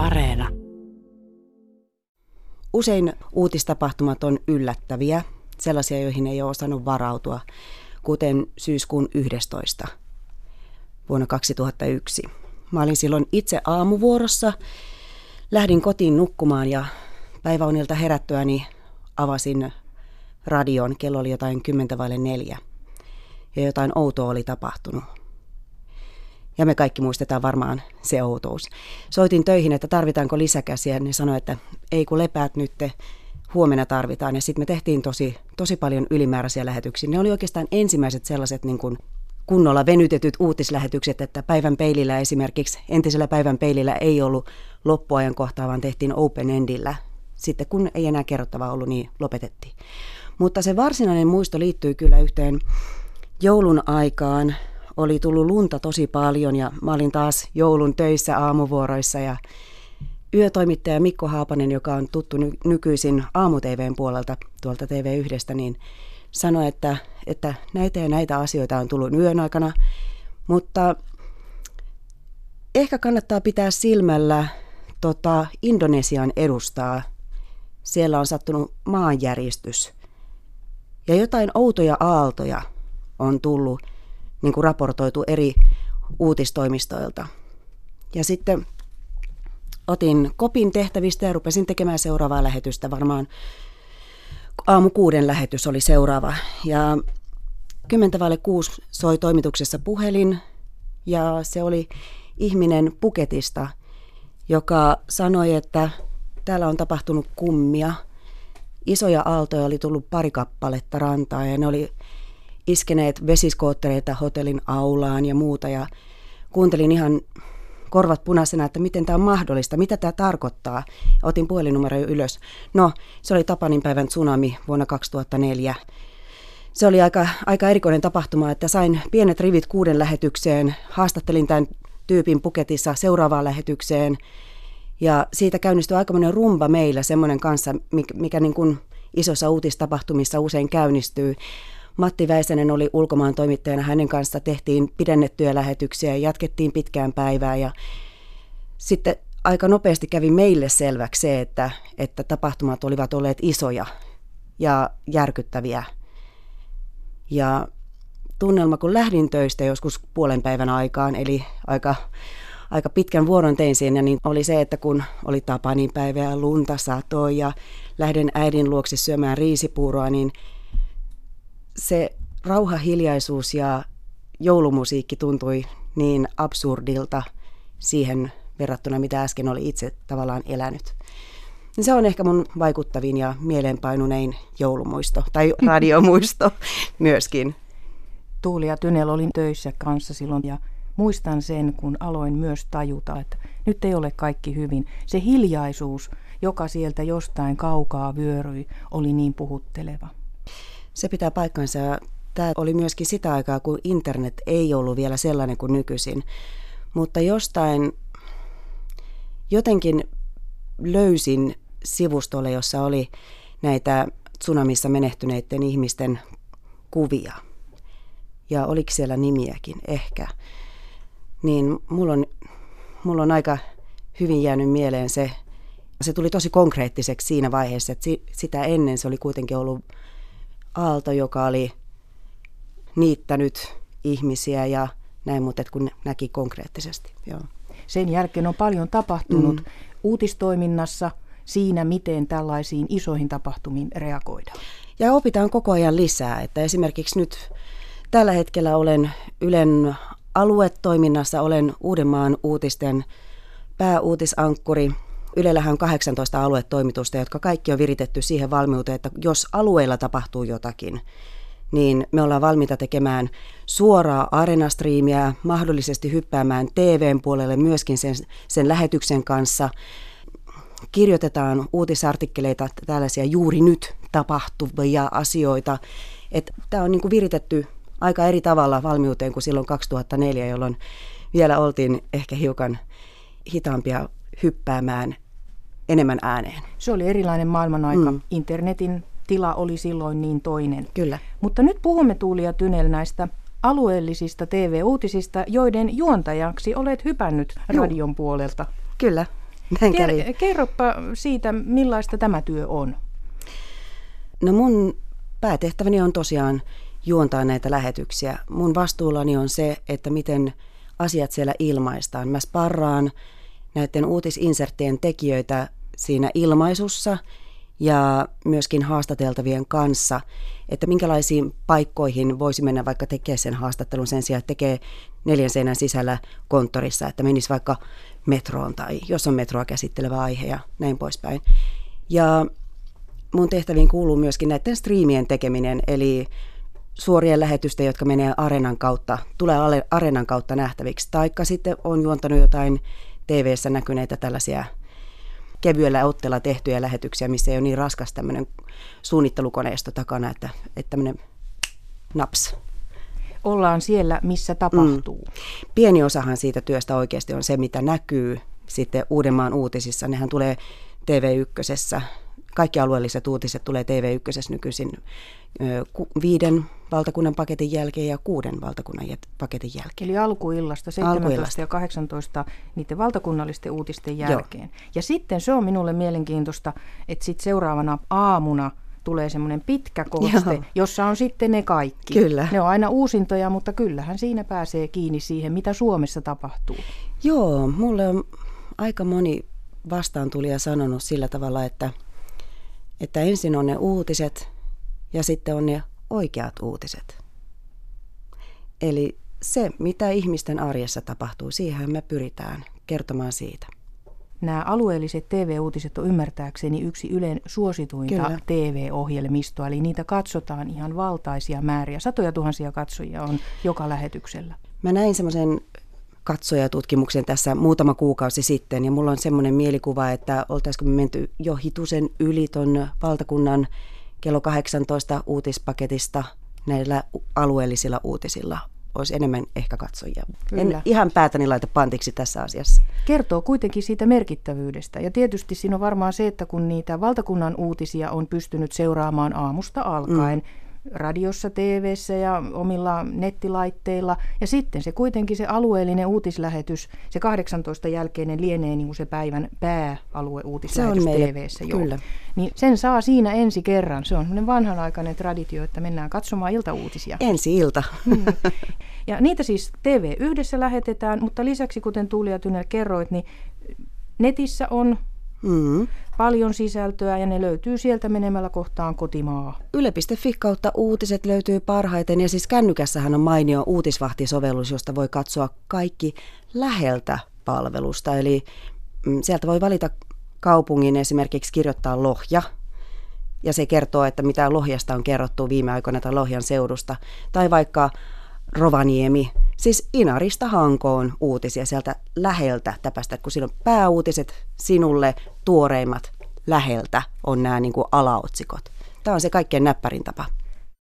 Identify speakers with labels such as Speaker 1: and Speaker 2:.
Speaker 1: Areena.
Speaker 2: Usein uutistapahtumat on yllättäviä, sellaisia, joihin ei ole osannut varautua, kuten syyskuun 11. vuonna 2001. Mä olin silloin itse aamuvuorossa, lähdin kotiin nukkumaan ja päiväunilta herättyäni avasin radion. Kello oli jotain kymmentä vaille neljä ja jotain outoa oli tapahtunut. Ja me kaikki muistetaan varmaan se outous. Soitin töihin, että tarvitaanko lisäkäsiä. Ne sanoi, että ei kun lepäät nyt, huomenna tarvitaan. Ja sitten me tehtiin tosi, tosi paljon ylimääräisiä lähetyksiä. Ne oli oikeastaan ensimmäiset sellaiset niin kuin kunnolla venytetyt uutislähetykset, että päivän peilillä esimerkiksi, entisellä päivän peilillä ei ollut loppuajan kohtaa, vaan tehtiin open endillä. Sitten kun ei enää kerrottavaa ollut, niin lopetettiin. Mutta se varsinainen muisto liittyy kyllä yhteen joulun aikaan oli tullut lunta tosi paljon ja mä olin taas joulun töissä aamuvuoroissa ja yötoimittaja Mikko Haapanen, joka on tuttu ny- nykyisin aamu-TVn puolelta tuolta TV1, niin sanoi, että, että näitä ja näitä asioita on tullut yön aikana, mutta ehkä kannattaa pitää silmällä tota, Indonesian edustaa. Siellä on sattunut maanjäristys ja jotain outoja aaltoja on tullut niin kuin raportoitu eri uutistoimistoilta. Ja sitten otin kopin tehtävistä ja rupesin tekemään seuraavaa lähetystä. Varmaan aamu kuuden lähetys oli seuraava. Ja kymmentä vaille kuusi soi toimituksessa puhelin ja se oli ihminen Puketista, joka sanoi, että täällä on tapahtunut kummia. Isoja aaltoja oli tullut pari kappaletta rantaa ja ne oli iskeneet vesiskoottereita hotellin aulaan ja muuta ja kuuntelin ihan korvat punaisena, että miten tämä on mahdollista, mitä tämä tarkoittaa. Otin puhelinnumero ylös. No, se oli Tapanin päivän tsunami vuonna 2004. Se oli aika, aika erikoinen tapahtuma, että sain pienet rivit kuuden lähetykseen, haastattelin tämän tyypin Puketissa seuraavaan lähetykseen ja siitä käynnistyi aikamoinen rumba meillä, semmoinen kanssa, mikä, mikä niin kuin isossa uutistapahtumissa usein käynnistyy. Matti Väisänen oli ulkomaan toimittajana. Hänen kanssa tehtiin pidennettyjä lähetyksiä ja jatkettiin pitkään päivää. Ja sitten aika nopeasti kävi meille selväksi se, että, että tapahtumat olivat olleet isoja ja järkyttäviä. Ja tunnelma, kun lähdin töistä joskus puolen päivän aikaan, eli aika, aika pitkän vuoron tein siinä, niin oli se, että kun oli Tapanin päivä ja lunta satoi ja lähden äidin luokse syömään riisipuuroa, niin se rauha, hiljaisuus ja joulumusiikki tuntui niin absurdilta siihen verrattuna, mitä äsken oli itse tavallaan elänyt. Se on ehkä mun vaikuttavin ja mieleenpainunein joulumuisto tai radiomuisto myöskin.
Speaker 3: Tuuli ja Tynel olin töissä kanssa silloin ja muistan sen, kun aloin myös tajuta, että nyt ei ole kaikki hyvin. Se hiljaisuus, joka sieltä jostain kaukaa vyöryi, oli niin puhutteleva.
Speaker 2: Se pitää paikkansa. Tämä oli myöskin sitä aikaa, kun internet ei ollut vielä sellainen kuin nykyisin. Mutta jostain jotenkin löysin sivustolle, jossa oli näitä tsunamissa menehtyneiden ihmisten kuvia. Ja oliko siellä nimiäkin? Ehkä. Niin mulla on, mulla on aika hyvin jäänyt mieleen se, se tuli tosi konkreettiseksi siinä vaiheessa, että sitä ennen se oli kuitenkin ollut aalto, joka oli niittänyt ihmisiä ja näin, mutta kun näki konkreettisesti. Joo.
Speaker 3: Sen jälkeen on paljon tapahtunut mm. uutistoiminnassa siinä, miten tällaisiin isoihin tapahtumiin reagoidaan.
Speaker 2: Ja opitaan koko ajan lisää, että esimerkiksi nyt tällä hetkellä olen Ylen aluetoiminnassa, olen Uudenmaan uutisten pääuutisankkuri – Ylellähän on 18 aluetoimitusta, jotka kaikki on viritetty siihen valmiuteen, että jos alueella tapahtuu jotakin, niin me ollaan valmiita tekemään suoraa arenastriimiä, mahdollisesti hyppäämään TVn puolelle myöskin sen, sen lähetyksen kanssa. Kirjoitetaan uutisartikkeleita, tällaisia juuri nyt tapahtuvia asioita. Tämä on niin kuin viritetty aika eri tavalla valmiuteen kuin silloin 2004, jolloin vielä oltiin ehkä hiukan hitaampia hyppäämään enemmän ääneen.
Speaker 3: Se oli erilainen maailman aika. Mm. Internetin tila oli silloin niin toinen.
Speaker 2: Kyllä.
Speaker 3: Mutta nyt puhumme Tuuli ja Tynel näistä alueellisista TV-uutisista, joiden juontajaksi olet hypännyt Juh. radion puolelta.
Speaker 2: Kyllä. näin kävi.
Speaker 3: Ker- kerropa siitä, millaista tämä työ on.
Speaker 2: No mun päätehtäväni on tosiaan juontaa näitä lähetyksiä. Mun vastuullani on se, että miten asiat siellä ilmaistaan. Mä sparraan näiden uutisinserttien tekijöitä siinä ilmaisussa ja myöskin haastateltavien kanssa, että minkälaisiin paikkoihin voisi mennä vaikka tekee sen haastattelun sen sijaan, että tekee neljän seinän sisällä konttorissa, että menisi vaikka metroon tai jos on metroa käsittelevä aihe ja näin poispäin. Ja mun tehtäviin kuuluu myöskin näiden striimien tekeminen, eli suorien lähetystä, jotka menee arenan kautta, tulee arenan kautta nähtäviksi. Taikka sitten on juontanut jotain TV-ssä näkyneitä tällaisia kevyellä otteella tehtyjä lähetyksiä, missä ei ole niin raskas tämmöinen suunnittelukoneisto takana, että, että tämmöinen naps.
Speaker 3: Ollaan siellä, missä tapahtuu. Mm.
Speaker 2: Pieni osahan siitä työstä oikeasti on se, mitä näkyy sitten Uudenmaan uutisissa. Nehän tulee TV1. Kaikki alueelliset uutiset tulee TV1 nykyisin viiden valtakunnan paketin jälkeen ja kuuden valtakunnan paketin jälkeen.
Speaker 3: Eli alkuillasta 17 alkuillasta. ja 18 niiden valtakunnallisten uutisten jälkeen. Joo. Ja sitten se on minulle mielenkiintoista, että sitten seuraavana aamuna tulee semmoinen pitkä koste, Joo. jossa on sitten ne kaikki.
Speaker 2: Kyllä.
Speaker 3: Ne on aina uusintoja, mutta kyllähän siinä pääsee kiinni siihen, mitä Suomessa tapahtuu.
Speaker 2: Joo, mulle on aika moni vastaantulija sanonut sillä tavalla, että, että ensin on ne uutiset ja sitten on ne oikeat uutiset. Eli se, mitä ihmisten arjessa tapahtuu, siihen me pyritään kertomaan siitä.
Speaker 3: Nämä alueelliset TV-uutiset on ymmärtääkseni yksi Ylen suosituinta Kyllä. TV-ohjelmistoa, eli niitä katsotaan ihan valtaisia määriä. Satoja tuhansia katsojia on joka lähetyksellä.
Speaker 2: Mä näin semmoisen katsojatutkimuksen tässä muutama kuukausi sitten, ja mulla on semmoinen mielikuva, että oltaisiko me menty jo hitusen yli ton valtakunnan kello 18 uutispaketista näillä alueellisilla uutisilla olisi enemmän ehkä katsojia. Kyllä. En ihan päätäni laita pantiksi tässä asiassa.
Speaker 3: Kertoo kuitenkin siitä merkittävyydestä. Ja tietysti siinä on varmaan se, että kun niitä valtakunnan uutisia on pystynyt seuraamaan aamusta alkaen, mm radiossa, tv ja omilla nettilaitteilla. Ja sitten se kuitenkin se alueellinen uutislähetys, se 18 jälkeinen lienee niin kuin se päivän pääalueuutislähetys tv
Speaker 2: Kyllä.
Speaker 3: Niin sen saa siinä ensi kerran. Se on sellainen vanhanaikainen traditio, että mennään katsomaan iltauutisia.
Speaker 2: Ensi ilta. Hmm.
Speaker 3: Ja niitä siis TV yhdessä lähetetään, mutta lisäksi kuten Tuuli ja Tynel kerroit, niin netissä on Mm. Paljon sisältöä ja ne löytyy sieltä menemällä kohtaan kotimaa.
Speaker 2: Yle.fi kautta uutiset löytyy parhaiten ja siis kännykässähän on mainio uutisvahtisovellus, josta voi katsoa kaikki läheltä palvelusta. Eli mm, sieltä voi valita kaupungin esimerkiksi kirjoittaa Lohja ja se kertoo, että mitä Lohjasta on kerrottu viime aikoina tai Lohjan seudusta. Tai vaikka Rovaniemi, siis Inarista Hankoon uutisia sieltä läheltä täpästä, kun on pääuutiset sinulle tuoreimmat läheltä on nämä niin kuin alaotsikot. Tämä on se kaikkein näppärin tapa.